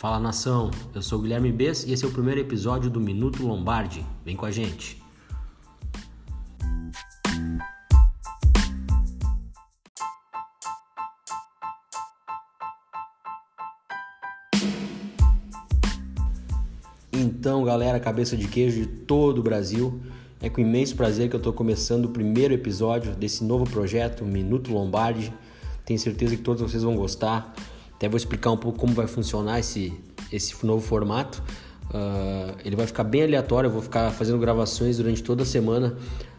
Fala nação, eu sou Guilherme Bess e esse é o primeiro episódio do Minuto Lombardi. Vem com a gente. Então, galera, cabeça de queijo de todo o Brasil, é com imenso prazer que eu estou começando o primeiro episódio desse novo projeto, Minuto Lombardi. Tenho certeza que todos vocês vão gostar. Até vou explicar um pouco como vai funcionar esse, esse novo formato. Uh, ele vai ficar bem aleatório, eu vou ficar fazendo gravações durante toda a semana,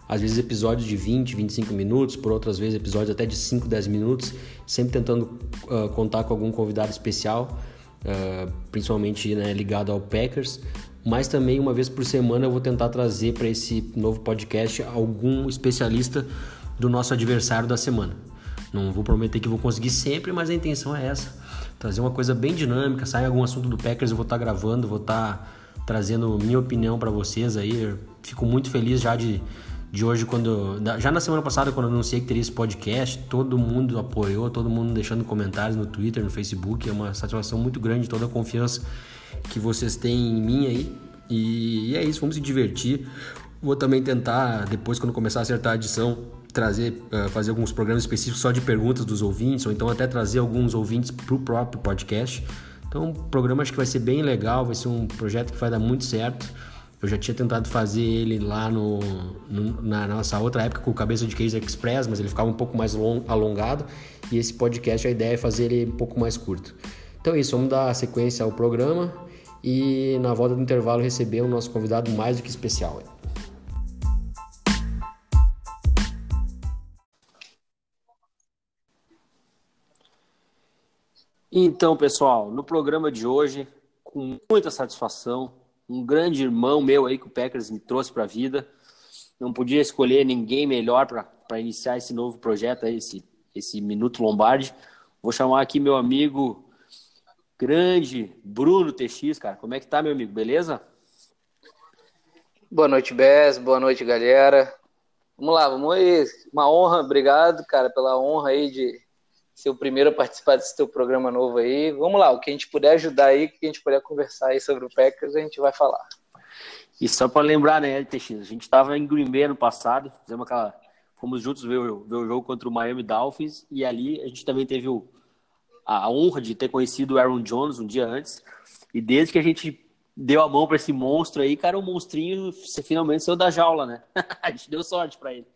às vezes episódios de 20, 25 minutos, por outras vezes episódios até de 5, 10 minutos, sempre tentando uh, contar com algum convidado especial, uh, principalmente né, ligado ao Packers, mas também uma vez por semana eu vou tentar trazer para esse novo podcast algum especialista do nosso adversário da semana. Não vou prometer que vou conseguir sempre, mas a intenção é essa. Trazer uma coisa bem dinâmica, sai algum assunto do Packers, eu vou estar tá gravando, vou estar tá trazendo minha opinião para vocês aí. Eu fico muito feliz já de, de hoje, quando. Já na semana passada, quando eu anunciei que teria esse podcast, todo mundo apoiou, todo mundo deixando comentários no Twitter, no Facebook. É uma satisfação muito grande, toda a confiança que vocês têm em mim aí. E, e é isso, vamos se divertir. Vou também tentar, depois, quando começar a acertar a edição, trazer, uh, fazer alguns programas específicos só de perguntas dos ouvintes, ou então até trazer alguns ouvintes para o próprio podcast. Então, o programa acho que vai ser bem legal, vai ser um projeto que vai dar muito certo. Eu já tinha tentado fazer ele lá no, no na nossa outra época com o Cabeça de Case Express, mas ele ficava um pouco mais long, alongado. E esse podcast, a ideia é fazer ele um pouco mais curto. Então é isso, vamos dar sequência ao programa e na volta do intervalo receber o nosso convidado mais do que especial. Então, pessoal, no programa de hoje, com muita satisfação, um grande irmão meu aí que o Packers me trouxe para a vida. Não podia escolher ninguém melhor para iniciar esse novo projeto, esse, esse Minuto Lombardi. Vou chamar aqui meu amigo grande Bruno TX, cara. Como é que tá, meu amigo? Beleza? Boa noite, Bess. Boa noite, galera. Vamos lá, vamos aí. Uma honra, obrigado, cara, pela honra aí de ser o primeiro a participar desse teu programa novo aí. Vamos lá, o que a gente puder ajudar aí, o que a gente puder conversar aí sobre o Packers, a gente vai falar. E só para lembrar, né, TX, a gente estava em Green Bay ano passado, fizemos aquela, fomos juntos ver, ver o jogo contra o Miami Dolphins e ali a gente também teve o, a honra de ter conhecido o Aaron Jones um dia antes. E desde que a gente deu a mão para esse monstro aí, cara, o monstrinho finalmente saiu da jaula, né? a gente deu sorte para ele.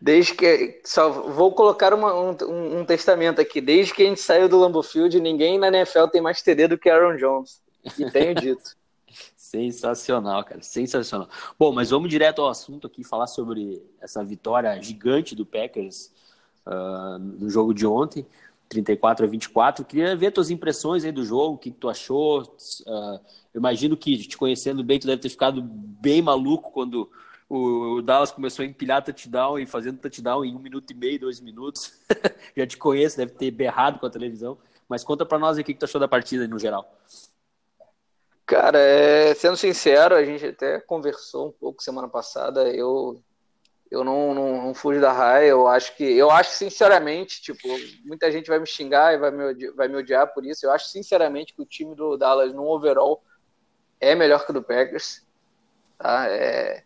Desde que. Só vou colocar uma, um, um, testamento aqui. Desde que a gente saiu do Lambeau Field, ninguém na NFL tem mais TD do que Aaron Jones. E tenho dito. Sensacional, cara. Sensacional. Bom, mas vamos direto ao assunto aqui, falar sobre essa vitória gigante do Packers uh, no jogo de ontem, 34 a 24. Queria ver tuas impressões aí do jogo, o que, tu achou. Uh, imagino que, te conhecendo bem, tu deve ter ficado bem maluco quando o Dallas começou a empilhar touchdown e fazendo touchdown em um minuto e meio, dois minutos. Já te conheço, deve ter berrado com a televisão. Mas conta para nós o que tu achou da partida no geral. Cara, é, sendo sincero, a gente até conversou um pouco semana passada. Eu eu não, não, não fujo da raia. Eu acho que eu acho sinceramente, tipo, muita gente vai me xingar e vai me, odiar, vai me odiar por isso. Eu acho sinceramente que o time do Dallas no overall é melhor que o do Packers. Tá? É,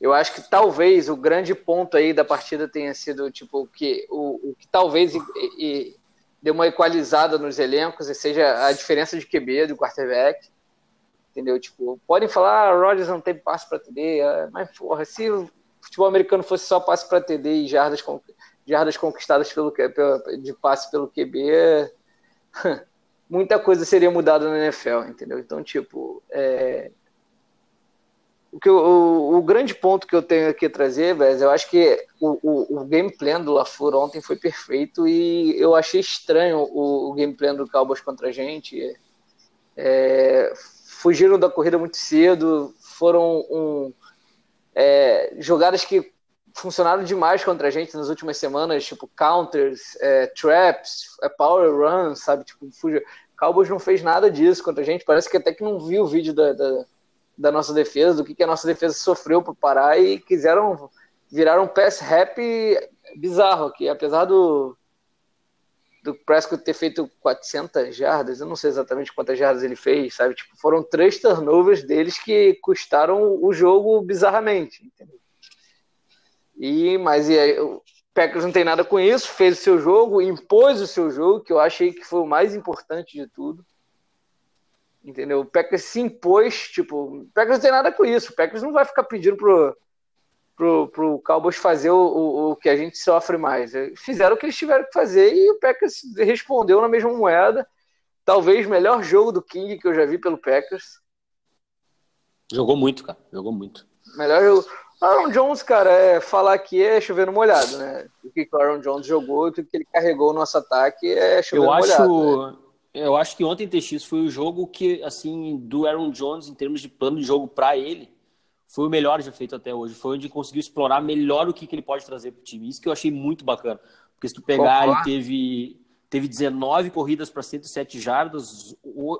eu acho que talvez o grande ponto aí da partida tenha sido tipo que o, o que talvez e, e deu uma equalizada nos elencos e seja a diferença de QB do quarterback. Entendeu? Tipo, podem falar, ah, Rodgers não tem passe para TD, é, mas porra, se o futebol americano fosse só passe para TD e jardas, jardas conquistadas pelo, de passe pelo QB, muita coisa seria mudada na NFL, entendeu? Então, tipo, é, o, que, o, o, grande ponto que eu tenho aqui a trazer, Vez, eu acho que o, o, o game plan do LaFleur ontem foi perfeito e eu achei estranho o, o game plan do Cowboys contra a gente. É, fugiram da corrida muito cedo, foram um, é, jogadas que funcionaram demais contra a gente nas últimas semanas, tipo counters, é, traps, é, power runs, sabe? Tipo, fugiu. Cowboys não fez nada disso contra a gente, parece que até que não viu o vídeo da, da da nossa defesa, do que, que a nossa defesa sofreu para parar e quiseram virar um pass rap bizarro aqui, apesar do do Prescott ter feito 400 jardas, eu não sei exatamente quantas jardas ele fez, sabe? Tipo, foram três turnovers deles que custaram o jogo bizarramente? E, mas e aí, o Packers não tem nada com isso, fez o seu jogo, impôs o seu jogo, que eu achei que foi o mais importante de tudo. Entendeu? O Packers se impôs, tipo, o Packers não tem nada com isso. O Packers não vai ficar pedindo pro, pro, pro Cowboys fazer o, o, o, que a gente sofre mais. Fizeram o que eles tiveram que fazer e o Packers respondeu na mesma moeda. Talvez melhor jogo do King que eu já vi pelo Packers. Jogou muito, cara. Jogou muito. Melhor jogo. Aaron Jones, cara, é, falar aqui é chover no molhado, né? O que o Aaron Jones jogou, o que ele carregou no nosso ataque é chover eu no acho, molhado. Né? Eu acho que ontem TX foi o jogo que, assim, do Aaron Jones, em termos de plano de jogo para ele, foi o melhor já feito até hoje. Foi onde conseguiu explorar melhor o que, que ele pode trazer para o time. Isso que eu achei muito bacana. Porque se tu pegar, ele teve, teve 19 corridas para 107 jardas,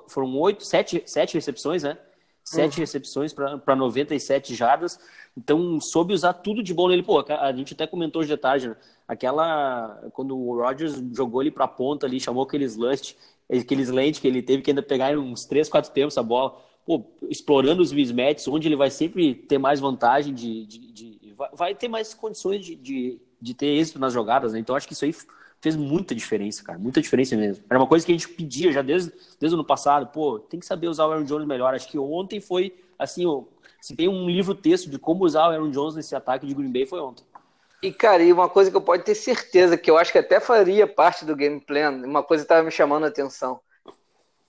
foram 8, 7, 7 recepções, né? 7 uhum. recepções para 97 jardas. Então, soube usar tudo de bom nele. Pô, a gente até comentou hoje de tarde, né? Aquela. Quando o Rodgers jogou ele para a ponta ali, chamou aquele slant, aquele slant que ele teve que ainda pegar uns 3, 4 tempos a bola pô, explorando os mismatches, onde ele vai sempre ter mais vantagem de. de, de vai ter mais condições de, de, de, ter êxito nas jogadas, né? Então acho que isso aí fez muita diferença, cara. Muita diferença mesmo. Era uma coisa que a gente pedia já desde, desde o ano passado, pô, tem que saber usar o Aaron Jones melhor. Acho que ontem foi assim, se tem um livro texto de como usar o Aaron Jones nesse ataque de Green Bay foi ontem. E, cara, e uma coisa que eu pode ter certeza, que eu acho que até faria parte do game plan, uma coisa que estava me chamando a atenção.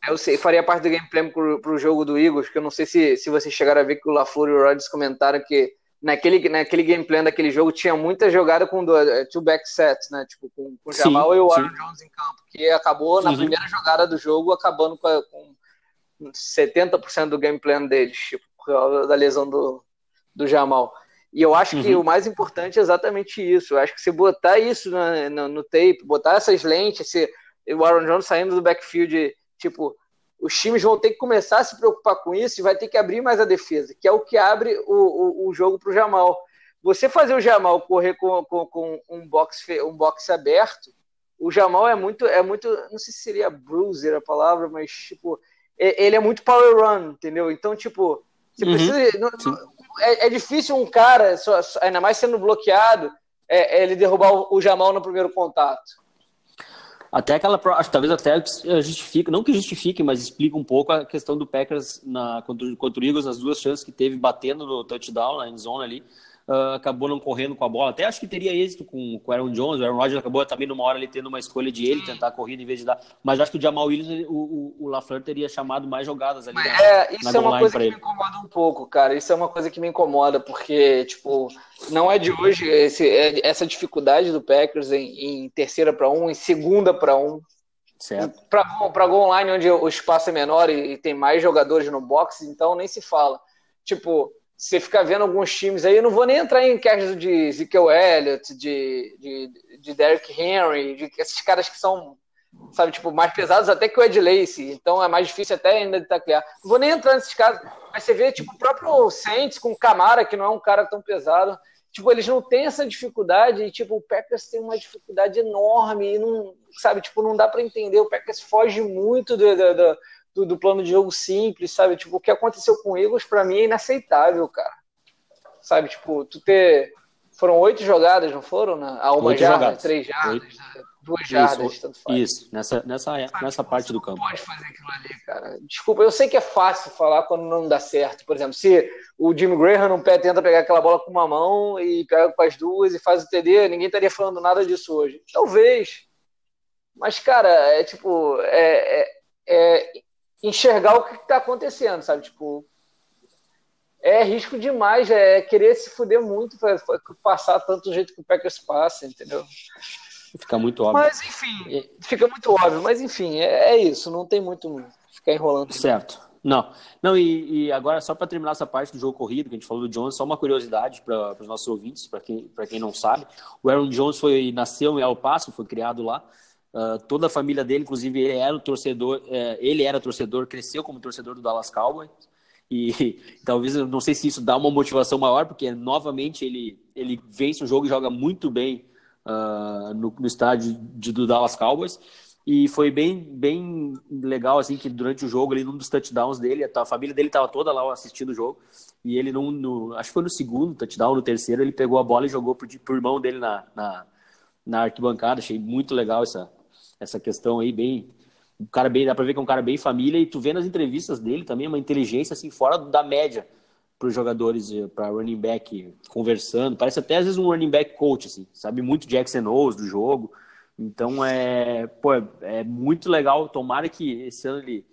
Eu sei, faria parte do gameplay pro, pro jogo do Eagles, que eu não sei se, se vocês chegaram a ver que o LaFleur e o Rodgers comentaram que naquele, naquele gameplay daquele jogo tinha muita jogada com do, é, two back sets, né? Tipo, com, com o Jamal sim, e o Aaron sim. Jones em campo, que acabou na uhum. primeira jogada do jogo acabando com, a, com 70% do gameplay deles, tipo, por causa da lesão do, do Jamal. E eu acho uhum. que o mais importante é exatamente isso. Eu acho que se botar isso no, no, no tape, botar essas lentes, esse, o Aaron Jones saindo do backfield Tipo, os times vão ter que começar a se preocupar com isso e vai ter que abrir mais a defesa, que é o que abre o, o, o jogo para o Jamal. Você fazer o Jamal correr com, com, com, um, box, um box aberto, o Jamal é muito, é muito, não sei se seria bruiser a palavra, mas tipo, ele é muito power run, entendeu? Então, tipo, você uhum. precisa, não, é, é, difícil um cara, ainda mais sendo bloqueado, é, é ele derrubar o, o Jamal no primeiro contato. Até aquela. Talvez até justifique, não que justifique, mas explica um pouco a questão do Packers na, contra, contra o Eagles, as duas chances que teve batendo no touchdown, na zone ali uh, acabou não correndo com a bola. Até acho que teria êxito com, com o Aaron Jones. O Aaron Rodgers acabou também numa hora ali tendo uma escolha de ele tentar a corrida em vez de dar. Mas acho que o Jamal Williams, o, o, o LaFleur teria chamado mais jogadas ali. Na, é, isso é uma coisa que ele. me incomoda um pouco, cara. Isso é uma coisa que me incomoda, porque, tipo, não é de hoje esse, é, essa dificuldade do Packers em, em terceira para um, em segunda para um. Para gol online, onde o espaço é menor e, e tem mais jogadores no box, então nem se fala. Tipo, você fica vendo alguns times aí, eu não vou nem entrar em casos de Ezekiel Elliott, de, de, de Derrick Henry, de esses caras que são, sabe, tipo, mais pesados até que o Ed Lacy, então é mais difícil até ainda de taclear. Não vou nem entrar nesses casos, mas você vê, tipo, o próprio Saints com Camara, que não é um cara tão pesado, tipo, eles não têm essa dificuldade, e, tipo, o Packers tem uma dificuldade enorme, e não, sabe, tipo, não dá para entender, o Packers foge muito do, do, do do, do, plano de jogo simples, sabe? Tipo, o que aconteceu com o Eagles, para mim, é inaceitável, cara. Sabe, tipo, tu ter. Foram oito jogadas, não foram? Na, a uma jarda, jogadas. três jardas, né? duas jardas, isso, tanto faz. Isso, nessa, nessa, nessa parte do campo. pode fazer aquilo ali, cara. Desculpa, eu sei que é fácil falar quando não dá certo. Por exemplo, se o Jimmy Graham não tenta pegar aquela bola com uma mão e pega com as duas e faz o TD, ninguém estaria falando nada disso hoje. Talvez. Mas, cara, é tipo. É, é, é enxergar o que está acontecendo, sabe? Tipo, é risco demais, é querer se fuder muito para passar tanto jeito que o Packers passa, entendeu? Fica muito óbvio. Mas enfim, fica muito óbvio, mas enfim, é, é isso, não tem muito ficar enrolando. Certo. Não, não e, e agora só para terminar essa parte do jogo corrido que a gente falou do Jones, só uma curiosidade para os nossos ouvintes, para quem, quem não sabe, o Aaron Jones foi nasceu em El Paso, foi criado lá, Uh, toda a família dele, inclusive ele era torcedor, uh, ele era torcedor, cresceu como torcedor do Dallas Cowboys e talvez não sei se isso dá uma motivação maior, porque novamente ele ele vence o jogo e joga muito bem uh, no, no, estádio de, do Dallas Cowboys. E foi bem, bem legal, assim, que durante o jogo, ali, num dos touchdowns dele, a família dele estava toda lá assistindo o jogo. E ele, no, acho que foi no segundo touchdown, no terceiro, ele pegou a bola e jogou pro, pro irmão dele na, na, na arquibancada. Achei muito legal essa, essa questão aí, bem. Um cara bem, dá pra ver que é um cara bem família. E tu vê nas entrevistas dele também uma inteligência, assim, fora da média para os jogadores, eh, para running back conversando. Parece até às vezes um running back coach, assim, sabe muito Jackson O's do jogo. Então é, pô, é, é muito legal. Tomara que esse ano ele,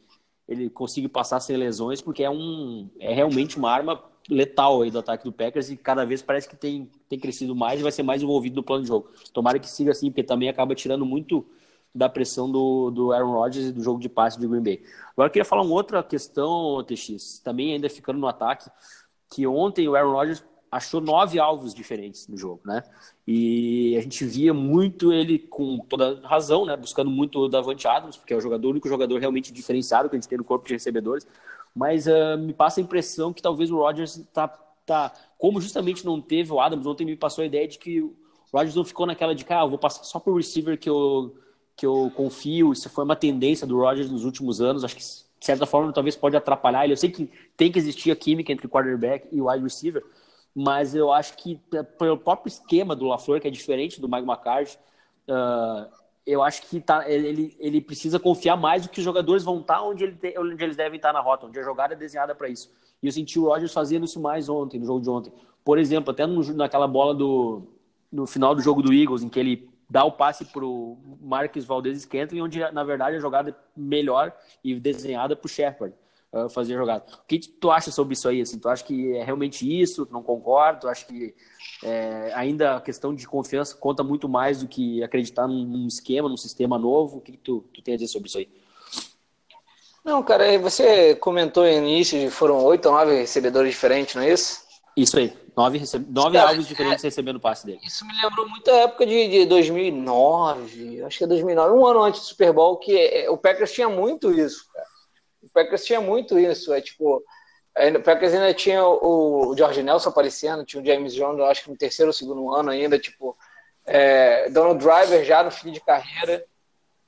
ele consiga passar sem lesões, porque é, um, é realmente uma arma letal aí do ataque do Packers e cada vez parece que tem, tem crescido mais e vai ser mais envolvido no plano de jogo. Tomara que siga assim, porque também acaba tirando muito da pressão do, do Aaron Rodgers e do jogo de passe de Green Bay. Agora eu queria falar uma outra questão, TX, também ainda ficando no ataque que ontem o Aaron Rodgers achou nove alvos diferentes no jogo, né? E a gente via muito ele com toda razão, né? Buscando muito o Davante Adams, porque é o jogador, o único jogador realmente diferenciado que a gente tem no corpo de recebedores. Mas uh, me passa a impressão que talvez o Rodgers tá, tá, como justamente não teve o Adams, ontem me passou a ideia de que o Rodgers não ficou naquela de que ah, eu vou passar só pro receiver que eu que eu confio. Isso foi uma tendência do Rodgers nos últimos anos. Acho que de certa forma, talvez pode atrapalhar ele. Eu sei que tem que existir a química entre quarterback e wide receiver, mas eu acho que pelo próprio esquema do LaFleur, que é diferente do Mike McCarthy, uh, eu acho que tá, ele, ele precisa confiar mais do que os jogadores vão estar onde, ele onde eles devem estar na rota, onde a jogada é desenhada para isso. E eu senti o Rodgers fazendo isso mais ontem, no jogo de ontem. Por exemplo, até no, naquela bola do, no final do jogo do Eagles, em que ele dá o passe para o Marcus Valdez Scantling, onde na verdade a jogada é melhor e desenhada para o Shepard uh, fazer a jogada. O que tu acha sobre isso aí? Assim, tu acha que é realmente isso? Tu não concorda? Tu acha que é, ainda a questão de confiança conta muito mais do que acreditar num esquema, num sistema novo? O que, que tu, tu tem a dizer sobre isso aí? Não, cara, você comentou no início, foram oito ou nove recebedores diferentes, não é isso? Isso aí. Nove, receb... Nove Cara, alvos diferentes é, recebendo o passe dele. Isso me lembrou muito a época de, de 2009, acho que é 2009, um ano antes do Super Bowl, que é, o Packers tinha muito isso, cara. O Packers tinha muito isso. É tipo, o Packers ainda tinha o, o George Nelson aparecendo, tinha o James Jones, acho que no terceiro ou segundo ano ainda, tipo, é, Donald Driver já no fim de carreira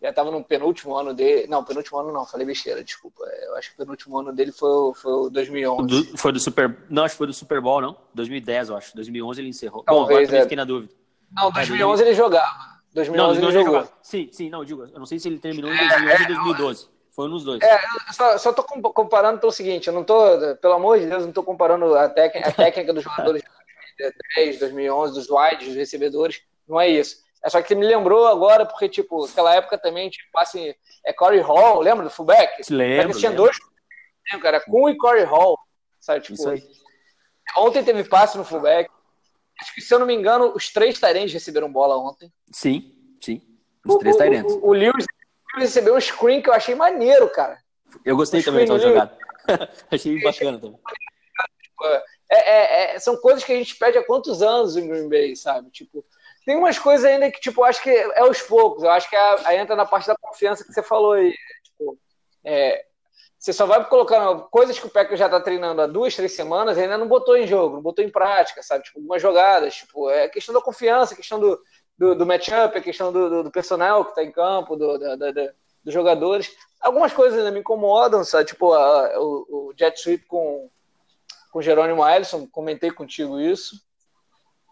já estava no penúltimo ano dele. Não, penúltimo ano não, falei besteira, desculpa. Eu acho que o penúltimo ano dele foi, foi o 2011. Do, foi do Super. Não, acho que foi do Super Bowl, não? 2010, eu acho. 2011 ele encerrou. Talvez, Bom, agora é... fiquei na dúvida. Não, 2011 é, ele jogava. 2011 não, ele jogou. Sim, sim, não, digo. Eu não sei se ele terminou em 2011 é, ou 2012. Foi nos dois. É, só, só tô comparando pelo seguinte, eu não tô, pelo amor de Deus, não tô comparando a, técnica, a técnica dos jogadores de 2010, 2011, dos wides, dos recebedores, não é isso. É só que me lembrou agora, porque, tipo, naquela época também, tipo, assim, é Corey Hall, lembra do fullback? Lembro. Tinha dois, cara, Kuhn e Corey Hall, sabe? Tipo, Isso aí. Ontem teve passe no fullback. Acho que, se eu não me engano, os três Tyrants receberam bola ontem. Sim, sim. Os três Tyrants. O, o, o Lewis recebeu um screen que eu achei maneiro, cara. Eu gostei o também daquela jogada. achei bacana também. É, é, é, são coisas que a gente pede há quantos anos em Green Bay, sabe? Tipo, tem umas coisas ainda que, tipo, acho que é aos poucos. Eu acho que é, aí entra na parte da confiança que você falou aí. Tipo, é, você só vai colocando coisas que o Packers já está treinando há duas, três semanas ainda não botou em jogo, não botou em prática, sabe? Tipo, algumas jogadas. Tipo, é questão da confiança, questão do, do, do matchup, é questão do, do, do personal que está em campo, do, da, da, dos jogadores. Algumas coisas ainda me incomodam, sabe? Tipo, a, o, o jet sweep com, com Jerônimo Ellison, comentei contigo isso.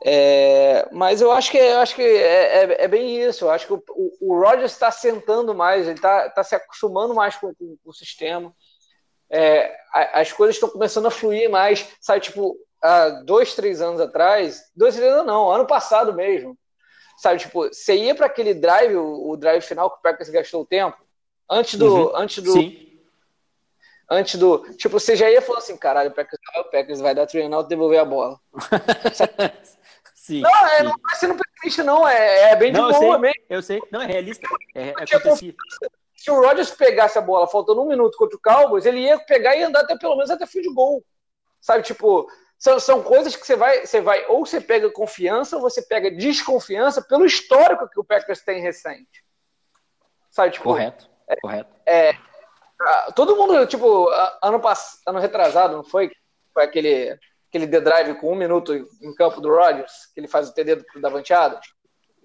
É, mas eu acho que, eu acho que é, é, é, bem isso. Eu acho que o, o, o Rogers está sentando mais, ele está tá se acostumando mais com, com, com o sistema. É, as coisas estão começando a fluir mais. Sabe, tipo, há dois, três anos atrás, dois, três anos não, ano passado mesmo. Sabe, tipo, você ia para aquele drive, o, o, drive final que o Packers gastou o tempo, antes do. Uhum. Antes do Sim. Antes do. Tipo, você já ia falando assim, caralho, o Packers, o Packers vai dar e devolver a bola. Sim, não, é, sim. não vai ser no pessimista, não. É, é bem de não, boa eu mesmo. Eu sei, não, é realista. É, é Se o Rodgers pegasse a bola faltando um minuto contra o Cowboys, ele ia pegar e andar até pelo menos até fim de gol. Sabe, tipo, são, são coisas que você vai, você vai, ou você pega confiança, ou você pega desconfiança pelo histórico que o Packers tem recente. Sabe, tipo. Correto, é, correto. É, todo mundo, tipo, ano, passado, ano retrasado, não foi? Foi aquele aquele The Drive com um minuto em campo do Rodgers, que ele faz o TD do Davante Adams.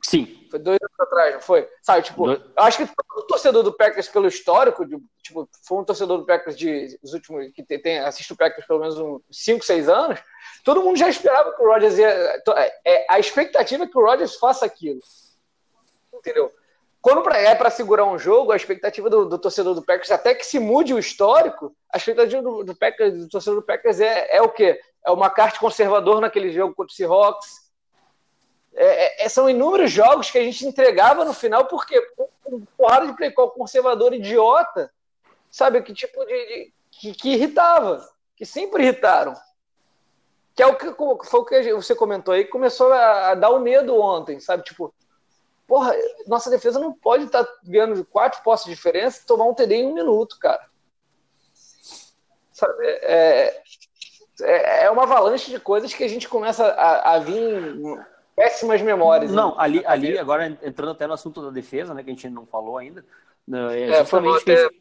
Sim. Foi dois anos atrás, não foi? Sabe, tipo, eu acho que o torcedor do Packers, pelo histórico, de, tipo, foi um torcedor do Packers de os últimos, que tem, tem assiste o Packers pelo menos uns 5, 6 anos, todo mundo já esperava que o Rodgers ia. É, é, a expectativa é que o Rodgers faça aquilo. Entendeu? Quando pra, é para segurar um jogo, a expectativa do, do, torcedor do Packers, até que se mude o histórico, a expectativa do, do, Packers, do torcedor do Packers é, é o quê? É uma carta conservador naquele jogo contra o Seahawks. É, é, são inúmeros jogos que a gente entregava no final porque um porrada de play call conservador idiota, sabe? Que tipo de, de que, que, irritava, que sempre irritaram. Que é o que foi o que você comentou aí, que começou a, a dar o medo ontem, sabe? Tipo, Porra, nossa defesa não pode estar tá ganhando quatro postos de diferença e tomar um TD em um minuto, cara. Sabe? É, é, é uma avalanche de coisas que a gente começa a, a vir péssimas memórias. Não, né? ali, ali, agora entrando até no assunto da defesa, né, que a gente não falou ainda. É, é foi até... gente...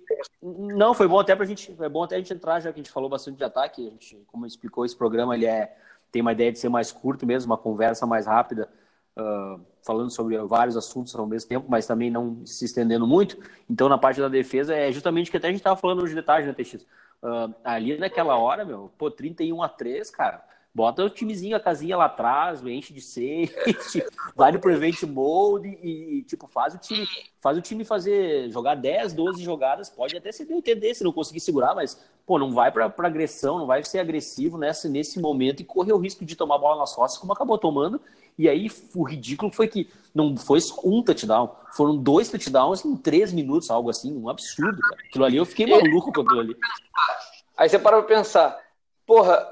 Não, foi bom até pra gente. Foi bom até a gente entrar, já que a gente falou bastante de ataque. A gente, como explicou, esse programa ele é, tem uma ideia de ser mais curto mesmo, uma conversa mais rápida uh, falando sobre vários assuntos ao mesmo tempo, mas também não se estendendo muito. Então, na parte da defesa, é justamente que até a gente estava falando de detalhes, né, TX? Uh, ali naquela hora, meu, pô, 31 a 3, cara. Bota o timezinho, a casinha lá atrás, enche de safety, vai no prevent mode e, e, tipo, faz o time, faz o time fazer, jogar 10, 12 jogadas, pode até ser entender se não conseguir segurar, mas, pô, não vai pra, pra agressão, não vai ser agressivo nessa, nesse momento e correr o risco de tomar bola nas costas, como acabou tomando, e aí o ridículo foi que não foi um touchdown, foram dois touchdowns em três minutos, algo assim, um absurdo, cara. Aquilo ali eu fiquei maluco com aquilo ali. Aí você para pra pensar, porra,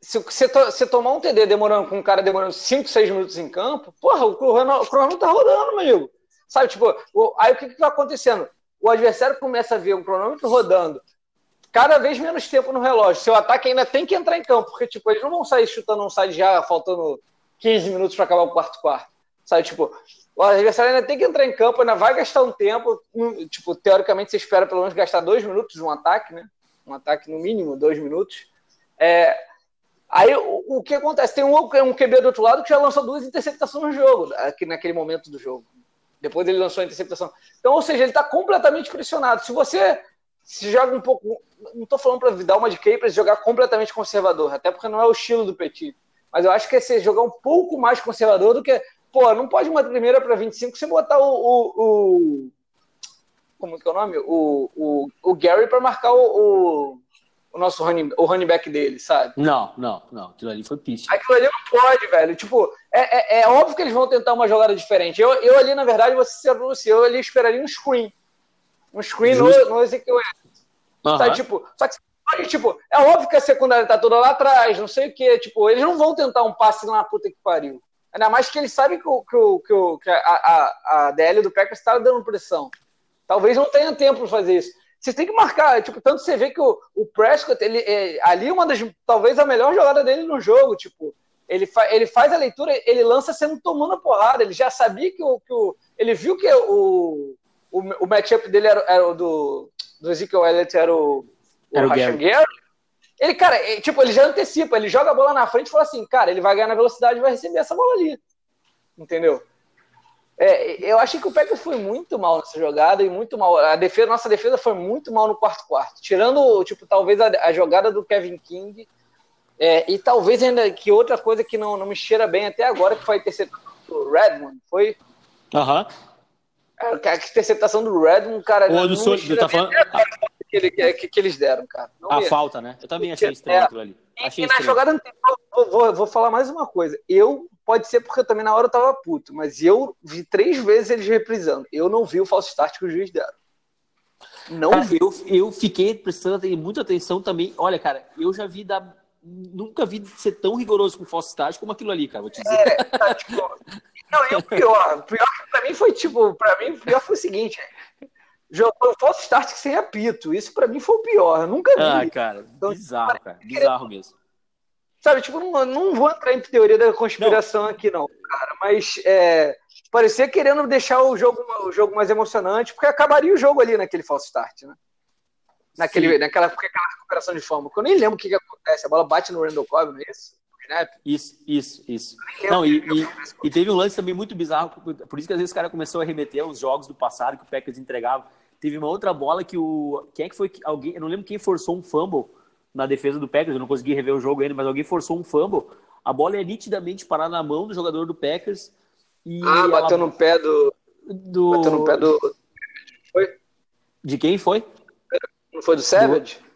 se você, to, você tomar um TD demorando com um cara demorando 5, 6 minutos em campo, porra, o cronômetro tá rodando, meu amigo. Sabe, tipo, o, aí o que, que tá acontecendo? O adversário começa a ver o cronômetro rodando, cada vez menos tempo no relógio. Seu ataque ainda tem que entrar em campo, porque, tipo, eles não vão sair chutando um side já faltando 15 minutos para acabar o quarto quarto. Sabe, tipo, o adversário ainda tem que entrar em campo, ainda vai gastar um tempo. Tipo, teoricamente, você espera pelo menos gastar dois minutos um ataque, né? Um ataque no mínimo, dois minutos. É, aí o, o, que acontece? Tem um, um QB do outro lado que já lançou duas interceptações no jogo, aqui naquele momento do jogo. Depois ele lançou a interceptação. Então, ou seja, ele está completamente pressionado. Se você se joga um pouco. Não estou falando para dar uma de K para jogar completamente conservador, até porque não é o estilo do Petit. Mas eu acho que é ser jogar um pouco mais conservador do que. Pô, não pode uma primeira para 25 sem botar o, o, o. como que é o nome? O, o, o Gary para marcar o, o, o, nosso running, o running back dele, sabe? Não, não, não. Aquilo ali foi pista. Aquilo ali não pode, velho. Tipo, é, é, é, óbvio que eles vão tentar uma jogada diferente. Eu, eu ali, na verdade, você você, eu ali esperaria um screen. Um screen Justo. no, no Ezequiel Uhum. Sabe, tipo, só que tipo, é óbvio que a secundária tá toda lá atrás, não sei o quê. Tipo, eles não vão tentar um passe na puta que pariu. Ainda mais que eles sabem que, o, que, o, que, o, que a, a, a DL do Packers está dando pressão. Talvez não tenha tempo para fazer isso. Vocês têm que marcar, tipo, tanto você vê que o, o Prescott, ele, é, ali uma das, talvez a melhor jogada dele no jogo, tipo, ele, fa, ele faz a leitura, ele lança sendo tomando a porrada, ele já sabia que o, que o ele viu que o, o, o matchup dele era, era o do, do Ezekiel Elliott era o, era o Gary. Gary. Ele, cara, é, tipo, ele já antecipa, ele joga a bola na frente e fala assim, cara, ele vai ganhar na velocidade e vai receber essa bola ali. Entendeu? É, eu achei que o Packers foi muito mal nessa jogada e muito mal. A defesa, nossa defesa foi muito mal no quarto quarto. Tirando, tipo, talvez a, a jogada do Kevin King é, e talvez ainda que outra coisa que não, não me cheira bem até agora, que foi a interceptação do Redmond. Foi. Aham. Uhum. A interceptação do Redmond, cara. Ou do Sol, tá falando que, ele, que, que eles deram, cara. Não a falta, né? Eu também achei estranho é, aquilo ali. Achei e na jogada anterior, vou, vou, vou, falar mais uma coisa. Eu, pode ser porque eu também na hora eu tava puto, mas eu vi três vezes eles reprisando. Eu não vi o falso start que o juiz deram. Não cara, vi. Eu, eu fiquei prestando muita atenção também. Olha, cara, eu já vi da. Nunca vi ser tão rigoroso com o falso start como aquilo ali, cara, vou te dizer. É, tá, tipo, não, e o pior, o pior pra mim foi tipo, pra mim o pior foi o seguinte, Jogou falso start sem apito. Isso para mim foi o pior. Eu nunca vi. Ah, cara, então, bizarro, cara. Bizarro mesmo. Sabe, tipo, não, não vou entrar em teoria da conspiração não. aqui, não, cara. Mas é, parecia querendo deixar o jogo, o jogo mais emocionante, porque acabaria o jogo ali naquele falso start, né? Naquele, naquela, naquela recuperação de fama. Porque eu nem lembro o que, que acontece. A bola bate no Randall Cobb, não é isso? Isso, isso, isso. Não, e, e, e, teve um lance também muito bizarro, por isso que às vezes o cara começou a remeter aos jogos do passado que o Packers entregava. Teve uma outra bola que o. Quem é que foi? Alguém, eu não lembro quem forçou um fumble na defesa do Packers, eu não consegui rever o jogo ainda, mas alguém forçou um fumble. A bola é nitidamente parada na mão do jogador do Packers. E ah, bateu ela... no pé do. do... Bateu no pé do. Foi? De quem foi? Não foi do Savage? Do...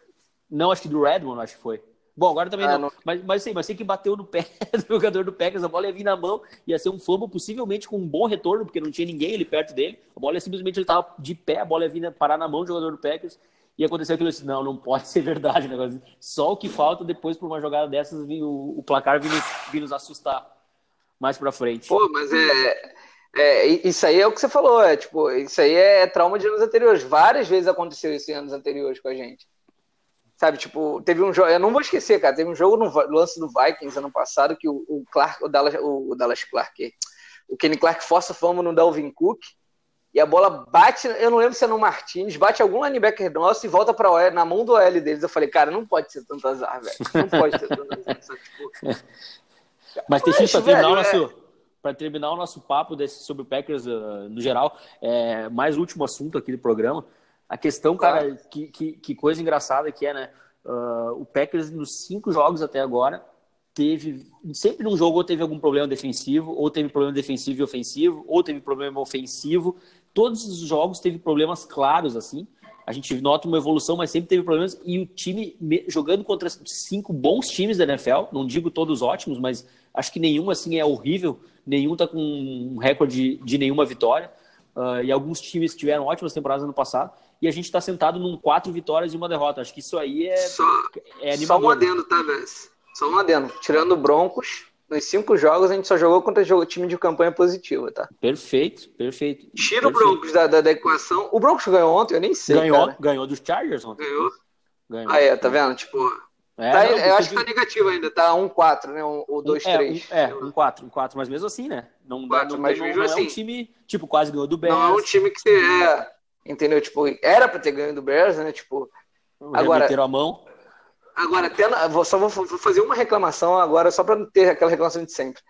Não, acho que do Redmond, acho que foi. Bom, agora também ah, não. não. Mas, mas, sim, mas sei que bateu no pé do jogador do Packers, a bola ia vir na mão, ia ser um fumble, possivelmente com um bom retorno, porque não tinha ninguém ali perto dele. A bola ia simplesmente ele estava de pé, a bola ia vir parar na mão do jogador do Packers. E aconteceu aquilo assim, não, não pode ser verdade. Negócio. Só o que falta depois, por uma jogada dessas, vir o, o placar vir nos, vir nos assustar mais pra frente. Pô, mas é, é, Isso aí é o que você falou, é tipo, isso aí é trauma de anos anteriores. Várias vezes aconteceu isso em anos anteriores com a gente. Sabe, tipo, teve um jogo, eu não vou esquecer, cara, teve um jogo no lance do Vikings ano passado que o, o Clark, o Dallas, o, o Dallas Clark, o Kenny Clark força fama no Dalvin Cook e a bola bate, eu não lembro se é no Martins, bate algum linebacker nosso e volta para OL, na mão do OL deles. Eu falei, cara, não pode ser tanto azar, velho. Não pode ser tanto azar. tipo... Mas tem para terminar, o nosso, é... terminar o nosso papo desse, sobre o Packers uh, no geral, é, mais último assunto aqui do programa. A questão, cara, que, que, que, coisa engraçada que é, né? Uh, o Packers, nos cinco jogos até agora, teve. Sempre num jogo ou teve algum problema defensivo, ou teve problema defensivo e ofensivo, ou teve problema ofensivo. Todos os jogos teve problemas claros, assim. A gente nota uma evolução, mas sempre teve problemas. E o time jogando contra cinco bons times da NFL, não digo todos ótimos, mas acho que nenhum assim é horrível. Nenhum tá com um recorde de nenhuma vitória. Uh, e alguns times tiveram ótimas temporadas no passado e a gente está sentado num quatro vitórias e uma derrota. Acho que isso aí é, só, é animador. Só um adendo, tá, Vess? Só um adendo. Tirando o Broncos, nos cinco jogos a gente só jogou contra o time de campanha positiva, tá? Perfeito, perfeito. Tira o Broncos da, da, da, equação. O Broncos ganhou ontem, eu nem sei. Ganhou, cara. ganhou dos Chargers ontem. Ganhou? Ganhou. Ah, é, tá vendo? Tipo. É, tá, não, eu acho que tá negativo ainda, tá 1-4, né? Ou 2-3. É, 1-4, um, 1-4, mas mesmo assim, né? Não, 4, não, mas não, mesmo não assim, é um assim. time, tipo, quase ganhou do Bears. Não é um time que você é, entendeu? Tipo, era pra ter ganho do Bears, né? Tipo, agora... Meteram a mão. Agora, até na, vou, só vou, vou, fazer uma reclamação agora, só para não ter aquela reclamação de sempre.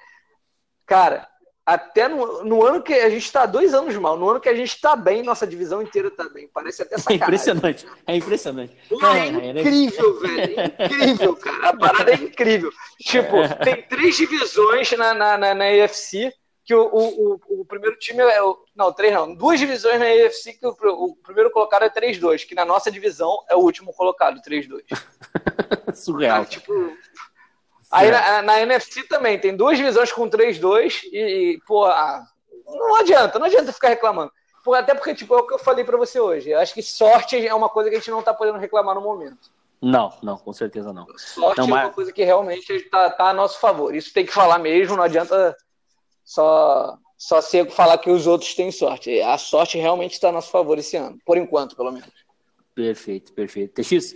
Cara, até no, no ano que a gente está dois anos mal, no ano que a gente está bem, nossa divisão inteira está bem. Parece até é sacanagem. É impressionante, é impressionante. É, é, incrível, é... velho. É incrível, cara. A parada é incrível. Tipo, tem três divisões na, na, na, na EFC que o, o, o, primeiro time é. O, não, três não. Duas divisões na AFC que o, o primeiro colocado é 3-2, que na nossa divisão é o último colocado, 3-2. Surreal. Ah, tipo. Aí na, na, NFC também, tem duas divisões com 3-2 e, e, pô, não adianta, não adianta ficar reclamando. até porque, tipo, é o que eu falei para você hoje. Eu acho que sorte é uma coisa que a gente não tá podendo reclamar no momento. Não, não, com certeza não. Sorte não, é uma coisa que realmente está tá a nosso favor. Isso tem que falar mesmo, não adianta só só se falar que os outros têm sorte. A sorte realmente está a nosso favor esse ano, por enquanto, pelo menos. Perfeito, perfeito. TX,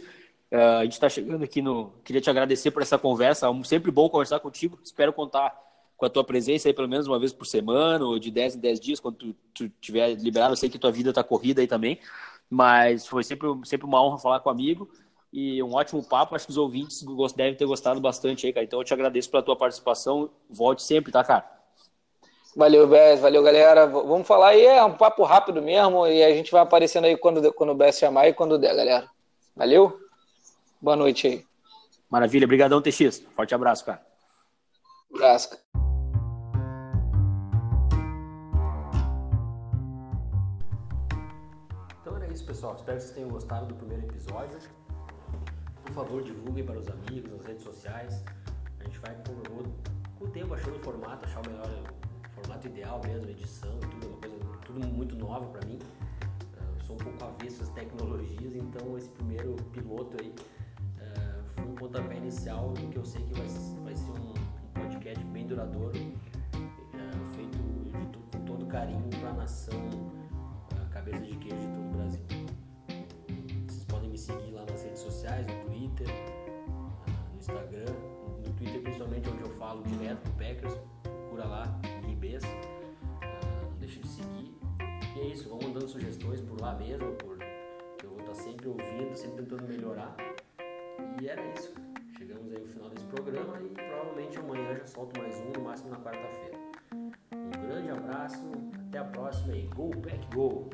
uh, a gente está chegando aqui no. Queria te agradecer por essa conversa. É sempre bom conversar contigo. Espero contar com a tua presença aí pelo menos uma vez por semana, ou de 10 em 10 dias, quando tu, tu tiver liberado. Eu sei que tua vida está corrida aí também, mas foi sempre, sempre uma honra falar com amigo e um ótimo papo. Acho que os ouvintes devem ter gostado bastante aí, cara. Então eu te agradeço pela tua participação. Volte sempre, tá, cara? Valeu, Bess, valeu, galera. Vamos falar aí, é um papo rápido mesmo, e a gente vai aparecendo aí quando, quando o Bess chamar e quando der, galera. Valeu? Boa noite aí. Maravilha, obrigadão, TX. Forte abraço, cara. Abraço. Então era isso, pessoal. Espero que vocês tenham gostado do primeiro episódio. Por favor, divulguem para os amigos nas redes sociais. A gente vai, com o tempo, achando o formato, achar o melhor formato ideal mesmo, edição e tudo, uma coisa tudo muito nova para mim. Eu sou um pouco avesso às tecnologias, então esse primeiro piloto aí pontapé inicial do que eu sei que vai, vai ser um, um podcast bem duradouro, uh, feito de, com todo carinho para a nação uh, cabeça de queijo de todo o Brasil. Vocês podem me seguir lá nas redes sociais, no Twitter, no Instagram, no Twitter principalmente onde eu falo direto do Packers, procura lá cabeça. Uh, não deixe de seguir. E é isso, vão mandando sugestões por lá mesmo, por eu vou estar sempre ouvindo, sempre tentando melhorar. E era isso. Chegamos aí ao final desse programa e provavelmente amanhã já solto mais um, no máximo na quarta-feira. Um grande abraço, até a próxima e Go Pack Go!